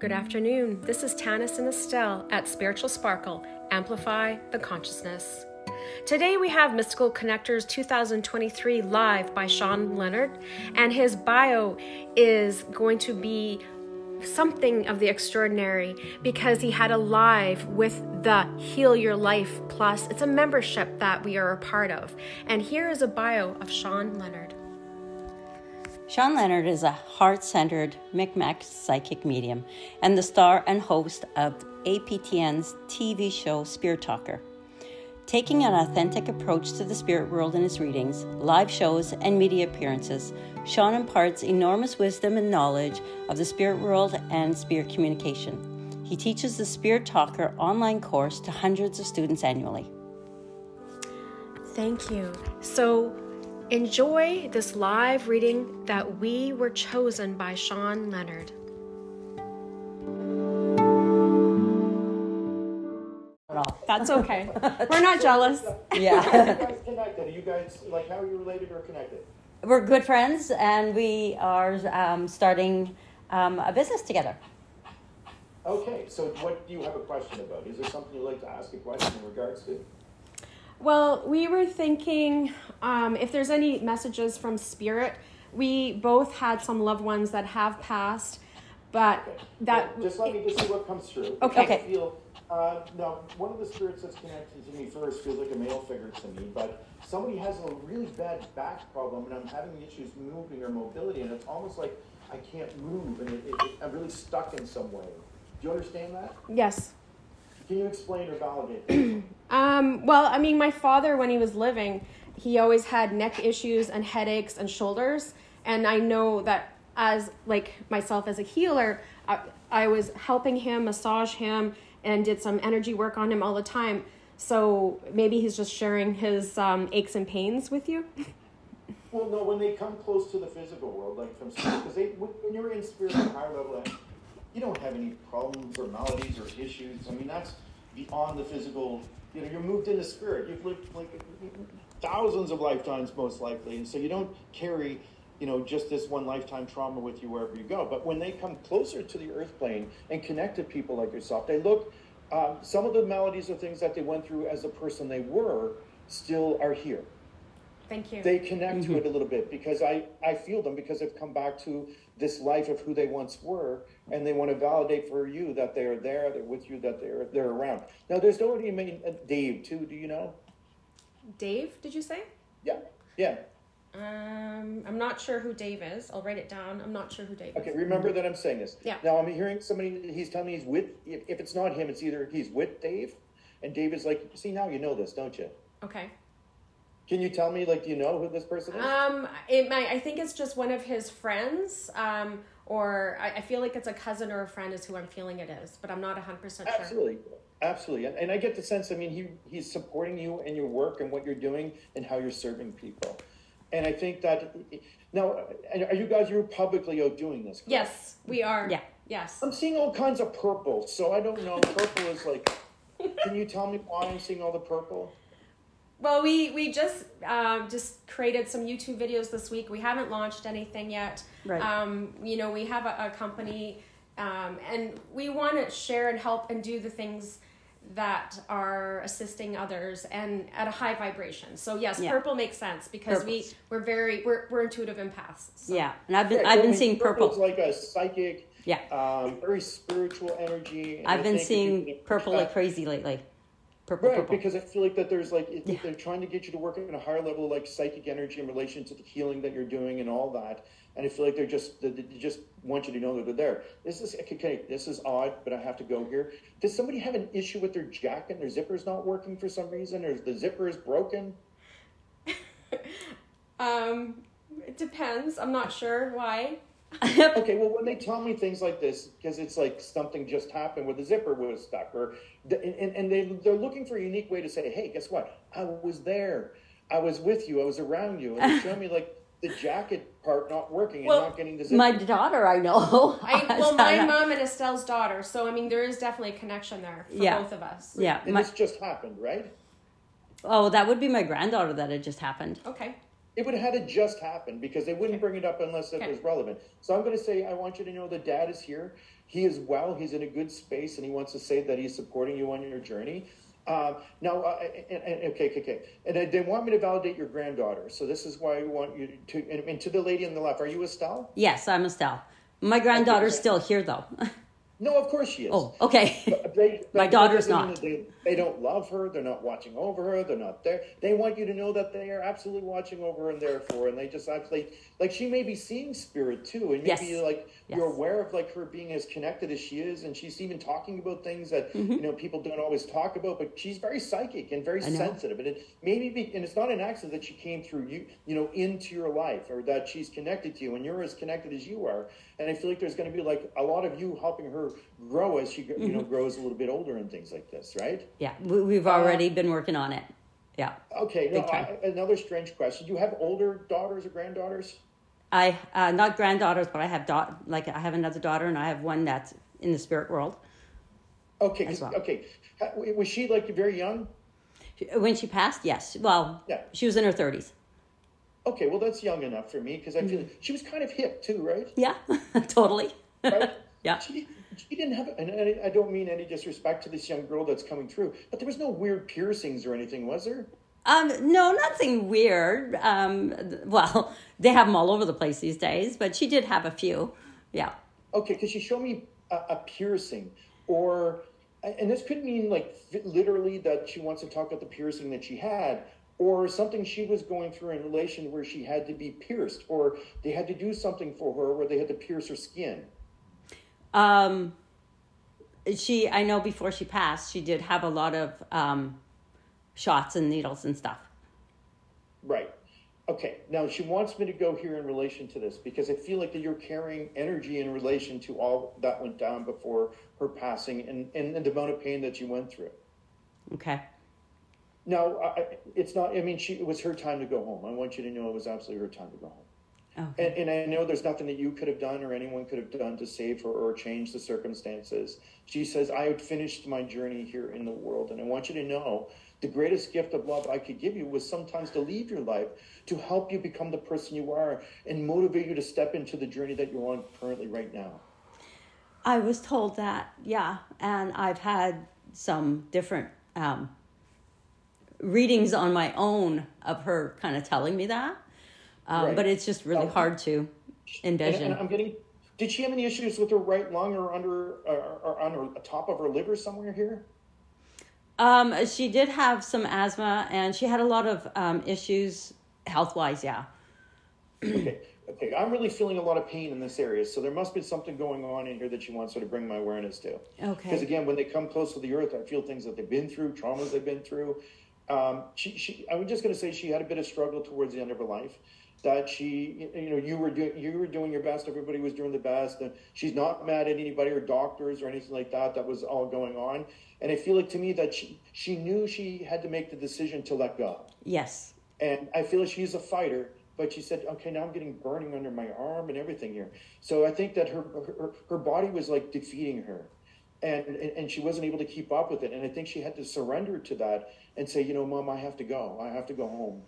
Good afternoon. This is Tannis and Estelle at Spiritual Sparkle Amplify the Consciousness. Today we have Mystical Connectors 2023 live by Shawn Leonard, and his bio is going to be something of the extraordinary because he had a live with the Heal Your Life Plus. It's a membership that we are a part of. And here is a bio of Shawn Leonard. Shawn Leonard is a heart centered Micmac psychic medium and the star and host of APTN's TV show Spirit Talker. Taking an authentic approach to the spirit world in his readings, live shows, and media appearances, Shawn imparts enormous wisdom and knowledge of the spirit world and spirit communication. He teaches the Spirit Talker online course to hundreds of students annually. Thank you. So, Enjoy this live reading that we were chosen by Shawn Leonard. That's okay. We're not jealous. Yeah. Are you guys connected? Are you guys like how are you related or connected? We're good friends and we are um, starting um, a business together. Okay, so what do you have a question about? Is there something you'd like to ask a question in regards to? Well, we were thinking um, if there's any messages from Spirit. We both had some loved ones that have passed, but Okay. that Well, just let me just see what comes through. Okay. I feel uh, now one of the spirits that's connected to me first feels like a male figure to me, but somebody has a really bad back problem, and I'm having issues moving or mobility, and it's almost like I can't move, and it, it, it, I'm really stuck in some way. Do you understand that? yes. Can you explain or validate? that? Um, well, I mean, my father, when he was living, he always had neck issues and headaches and shoulders. And I know that as like myself as a healer, I, I was helping him massage him and did some energy work on him all the time. So maybe he's just sharing his um, aches and pains with you. Well, no, when they come close to the physical world, like from spirit, because they when when you're in spirit at a higher level, you don't have any problems or maladies or issues. I mean, that's beyond the physical. You know, you're moved into spirit. You've lived like thousands of lifetimes, most likely, and so you don't carry, you know, just this one lifetime trauma with you wherever you go. But when they come closer to the earth plane and connect to people like yourself, they look. Um, some of the maladies or things that they went through as the person they were still are here Thank you. they connect to it a little bit because I, I feel them because they've come back to this life of who they once were and they want to validate for you that they're there, they're with you, that they're they're around. Now there's nobody main uh, Dave too, do you know? Dave, did you say? Yeah. Yeah. Um, I'm not sure who Dave is. I'll write it down. I'm not sure who Dave is. Okay, is. remember that I'm saying this. Yeah. Now I'm hearing somebody he's telling me he's with if, if it's not him, it's either he's with Dave and Dave is like, see now you know this, don't you? Okay. Can you tell me like do you know who this person is? Um, it might. I think it's just one of his friends. Um, or I, I feel like it's a cousin or a friend is who I'm feeling it is, but I'm not hundred percent sure. Absolutely, absolutely, and, and I get the sense. I mean, he he's supporting you and your work and what you're doing and how you're serving people, and I think that now, are you guys you're publicly out doing this? correct? Yes, we are. Yeah. Yes. I'm seeing all kinds of purple, so I don't know. Purple is like. Can you tell me why I'm seeing all the purple? Well, we we just um, just created some YouTube videos this week. We haven't launched anything yet. Right. Um, you know, we have a, a company, um, and we want to share and help and do the things that are assisting others and at a high vibration. So yes, Yeah. purple makes sense because we Purples. we're very we're we're intuitive empaths. So. Yeah, and I've been Yeah, I've been seeing Purple's purple. like a psychic, Yeah, um, very spiritual energy. and I I've been think if you seeing purple like crazy lately. Purple, Right, purple. because I feel like that there's like it, Yeah. they're trying to get you to work at a higher level, like psychic energy in relation to the healing that you're doing and all that. And I feel like they're just they, they just want you to know that they're there. This is okay. This is odd, but I have to go here. Does somebody have an issue with their jacket? And Their zipper's not working for some reason, or the zipper is broken? Um, it depends. I'm not sure why. Okay, well, when they tell me things like this, because it's like something just happened where the zipper was stuck, or and, and and they they're looking for a unique way to say, hey, guess what? I was there, I was with you, I was around you, and they show me like the jacket part not working and Well, not getting the zipper. My daughter, I know. I, well, my mom and Estelle's daughter. So I mean, there is definitely a connection there for Yeah. both of us. Yeah, and my, this just happened, right? oh, that would be my granddaughter that it just happened. Okay. It would have had to just happen because they wouldn't Okay. bring it up unless it Okay. was relevant. So I'm going to say, I want you to know that dad is here. he is well. He's in a good space, and he wants to say that he's supporting you on your journey. Uh, now, uh, and, and, okay, okay, okay. And they want me to validate your granddaughter. So this is why I want you to. And, and to the lady on the left, are you Estelle? Yes, I'm Estelle. My granddaughter's okay. still here, though. No, of course she is. Oh, okay. They, My daughter's not. They, they don't love her. They're not watching over her. They're not there. They want you to know that they are absolutely watching over her and there for her. And they just actually, like, she may be seeing spirit too. And maybe, yes. like, yes. you're aware of, like, her being as connected as she is. And she's even talking about things that, mm-hmm. you know, people don't always talk about. But she's very psychic and very sensitive. And it maybe, be, and it's not an accident that she came through you, you know, into your life or that she's connected to you and you're as connected as you are. And I feel like there's going to be, like, a lot of you helping her grow as she you mm-hmm. know grows a little bit older and things like this, right? Yeah, we've already uh, been working on it. Yeah. Okay. Now, I, another strange question: Do you have older daughters or granddaughters? I uh, not granddaughters, but I have da- like I have another daughter, and I have one that's in the spirit world. Okay. Well. Okay. Was she like very young? When she passed, yes. Well, yeah. she was in her thirties. Okay, well that's young enough for me because I feel mm-hmm. she was kind of hip too, right? Yeah, totally. Right? yeah. She, she didn't have, and I don't mean any disrespect to this young girl that's coming through, but there was no weird piercings or anything, was there? Um, no, nothing weird. Um, well, they have them all over the place these days, but she did have a few. Yeah. Okay, because she showed me a, a piercing, or, and this could mean like literally that she wants to talk about the piercing that she had, or something she was going through in relation where she had to be pierced, or they had to do something for her where they had to pierce her skin. Um, she, I know before she passed, she did have a lot of um, shots and needles and stuff. Right. Okay. Now she wants me to go here in relation to this because I feel like that you're carrying energy in relation to all that went down before her passing and, and, and the amount of pain that you went through. Okay. Now, I, it's not, I mean, she, it was her time to go home. I want you to know it was absolutely her time to go home. Okay. And, and, I know there's nothing that you could have done or anyone could have done to save her or change the circumstances. She says, I have finished my journey here in the world. And I want you to know the greatest gift of love I could give you was sometimes to leave your life to help you become the person you are and motivate you to step into the journey that you're on currently right now. I was told that, yeah. And I've had some different um, readings on my own of her kind of telling me that um, right. But it's just really um, hard to envision. And, and, I'm getting. Did she have any issues with her right lung or under or, or on her top of her liver somewhere here? Um, she did have some asthma, and she had a lot of um, issues health wise. Yeah. okay. Okay, I'm really feeling a lot of pain in this area, so there must be something going on in here that she wants to bring my awareness to. Okay. Because again, when they come close to the earth, I feel things that they've been through, traumas they've been through. Um, she, she, I'm just going to say she had a bit of struggle towards the end of her life that she, you know, you were doing, you were doing your best. Everybody was doing the best. And she's not mad at anybody or doctors or anything like that. That was all going on. And I feel like to me that she, she knew she had to make the decision to let go. Yes. And I feel like she's a fighter, but she said, okay, now I'm getting burning under my arm and everything here. So I think that her, her, her body was like defeating her. And, and, and she wasn't able to keep up with it. And I think she had to surrender to that and say, you know, mom, I have to go. I have to go home.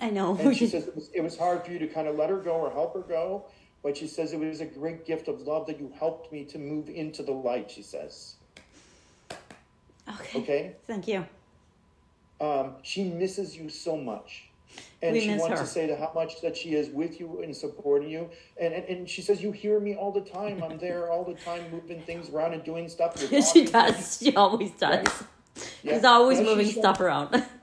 I know. And she says it was, it was hard for you to kind of let her go or help her go, but she says it was a great gift of love that you helped me to move into the light. She says. Okay. Okay. Thank you. Um, she misses you so much. And we she wants her. to say to how much that she is with you and supporting you. And, and and she says, You hear me all the time. I'm there all the time moving things around and doing stuff. she does. She always does. Right? Yeah. She's always moving stuff around.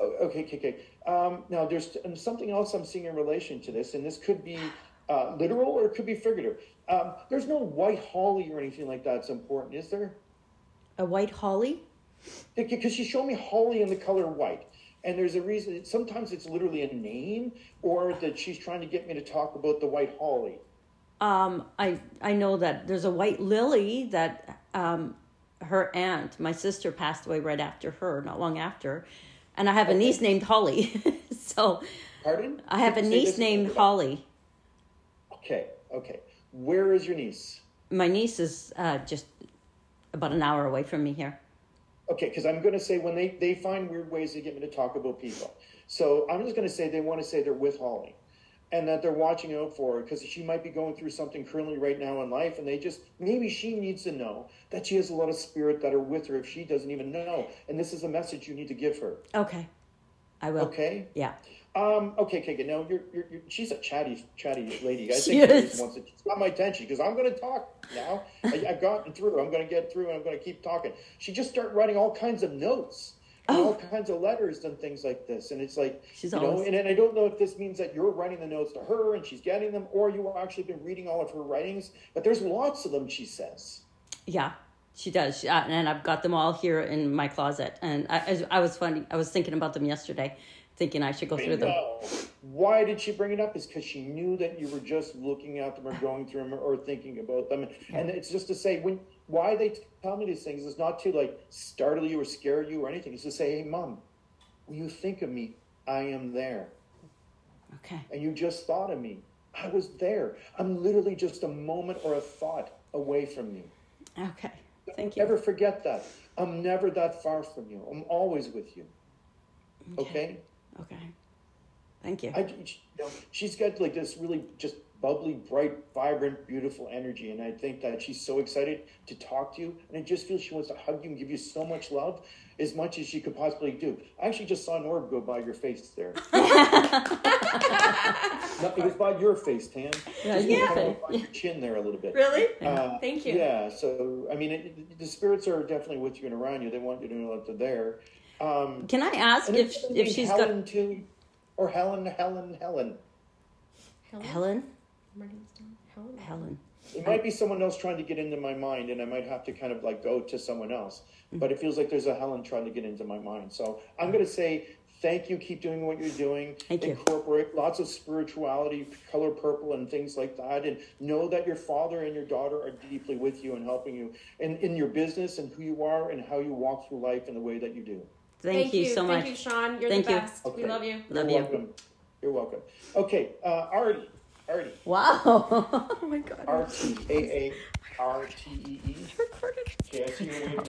Okay, okay, okay. Um, now, there's something else I'm seeing in relation to this, and this could be uh, literal or it could be figurative. Um, there's no white holly or anything like that. It's important, is there? A white holly? Because she showed me holly in the color white. And there's a reason, sometimes it's literally a name, or that she's trying to get me to talk about the white holly. Um, I, I know that there's a white lily that um, her aunt, my sister, passed away right after her, not long after and I have a niece named Holly. so, pardon? I have a niece named Holly. Okay, okay. Where is your niece? My niece is uh, just about an hour away from me here. Okay, because I'm going to say when they they find weird ways to get me to talk about people. So I'm just going to say they want to say they're with Holly. And that they're watching out for her because she might be going through something currently right now in life and they just maybe she needs to know that she has a lot of spirit that are with her if she doesn't even know and this is a message you need to give her Okay. I will. okay Yeah. um okay okay. no you're, you're, you're she's a chatty chatty lady i She think is. she wants to, she's got my attention because i'm going to talk now I, i've gotten through i'm going to get through and i'm going to keep talking she just started writing all kinds of notes. All kinds of letters and things like this and it's like She's you know always- and, and i don't know if this means that you're writing the notes to her and she's getting them or you actually been reading all of her writings but there's lots of them she says Yeah, she does, She- uh, and I've got them all here in my closet. And I, I, I was funny. I was thinking about them yesterday, thinking I should go through them. Why did she bring it up? Is because she knew that you were just looking at them or going through them or thinking about them. And it's just to say when why they tell me these things is not to like startle you or scare you or anything. It's to say, hey, mom, when you think of me, I am there, Okay. and you just thought of me. I was there. I'm literally just a moment or a thought away from you. Okay. Thank you. Never forget that. I'm never that far from you. I'm always with you. okay? Okay. Thank you. I, you know, she's got like this really just bubbly, bright, vibrant, beautiful energy, and I think that she's so excited to talk to you, and I just feel she wants to hug you and give you so much love, as much as she could possibly do. I actually just saw an orb go by your face there. no, it was by your face, Tam. Yeah, Just your kind of face. by your chin there a little bit. Really? Uh, Thank you. Yeah, so I mean, it, the spirits are definitely with you and around you. They want you to know that they're there. Um, Can I ask and if it's gonna if be she's Helen too, or Helen, Helen, Helen. got Helen? Helen. Helen. It might be someone else trying to get into my mind, and I might have to kind of like go to someone else. But it feels like there's a Helen trying to get into my mind. So I'm going to say thank you. Keep doing what you're doing. Thank you. Incorporate lots of spirituality, color purple, and things like that. And know that your father and your daughter are deeply with you and helping you in, in your business and who you are and how you walk through life in the way that you do. Thank, you, so much. Thank you, Shawn. You're Thank the you. best. Okay. We love you. Love You're you. welcome. You're welcome. Okay, uh, Artie. Artie. Wow. Oh my god. R T A A R T E E. Recorded.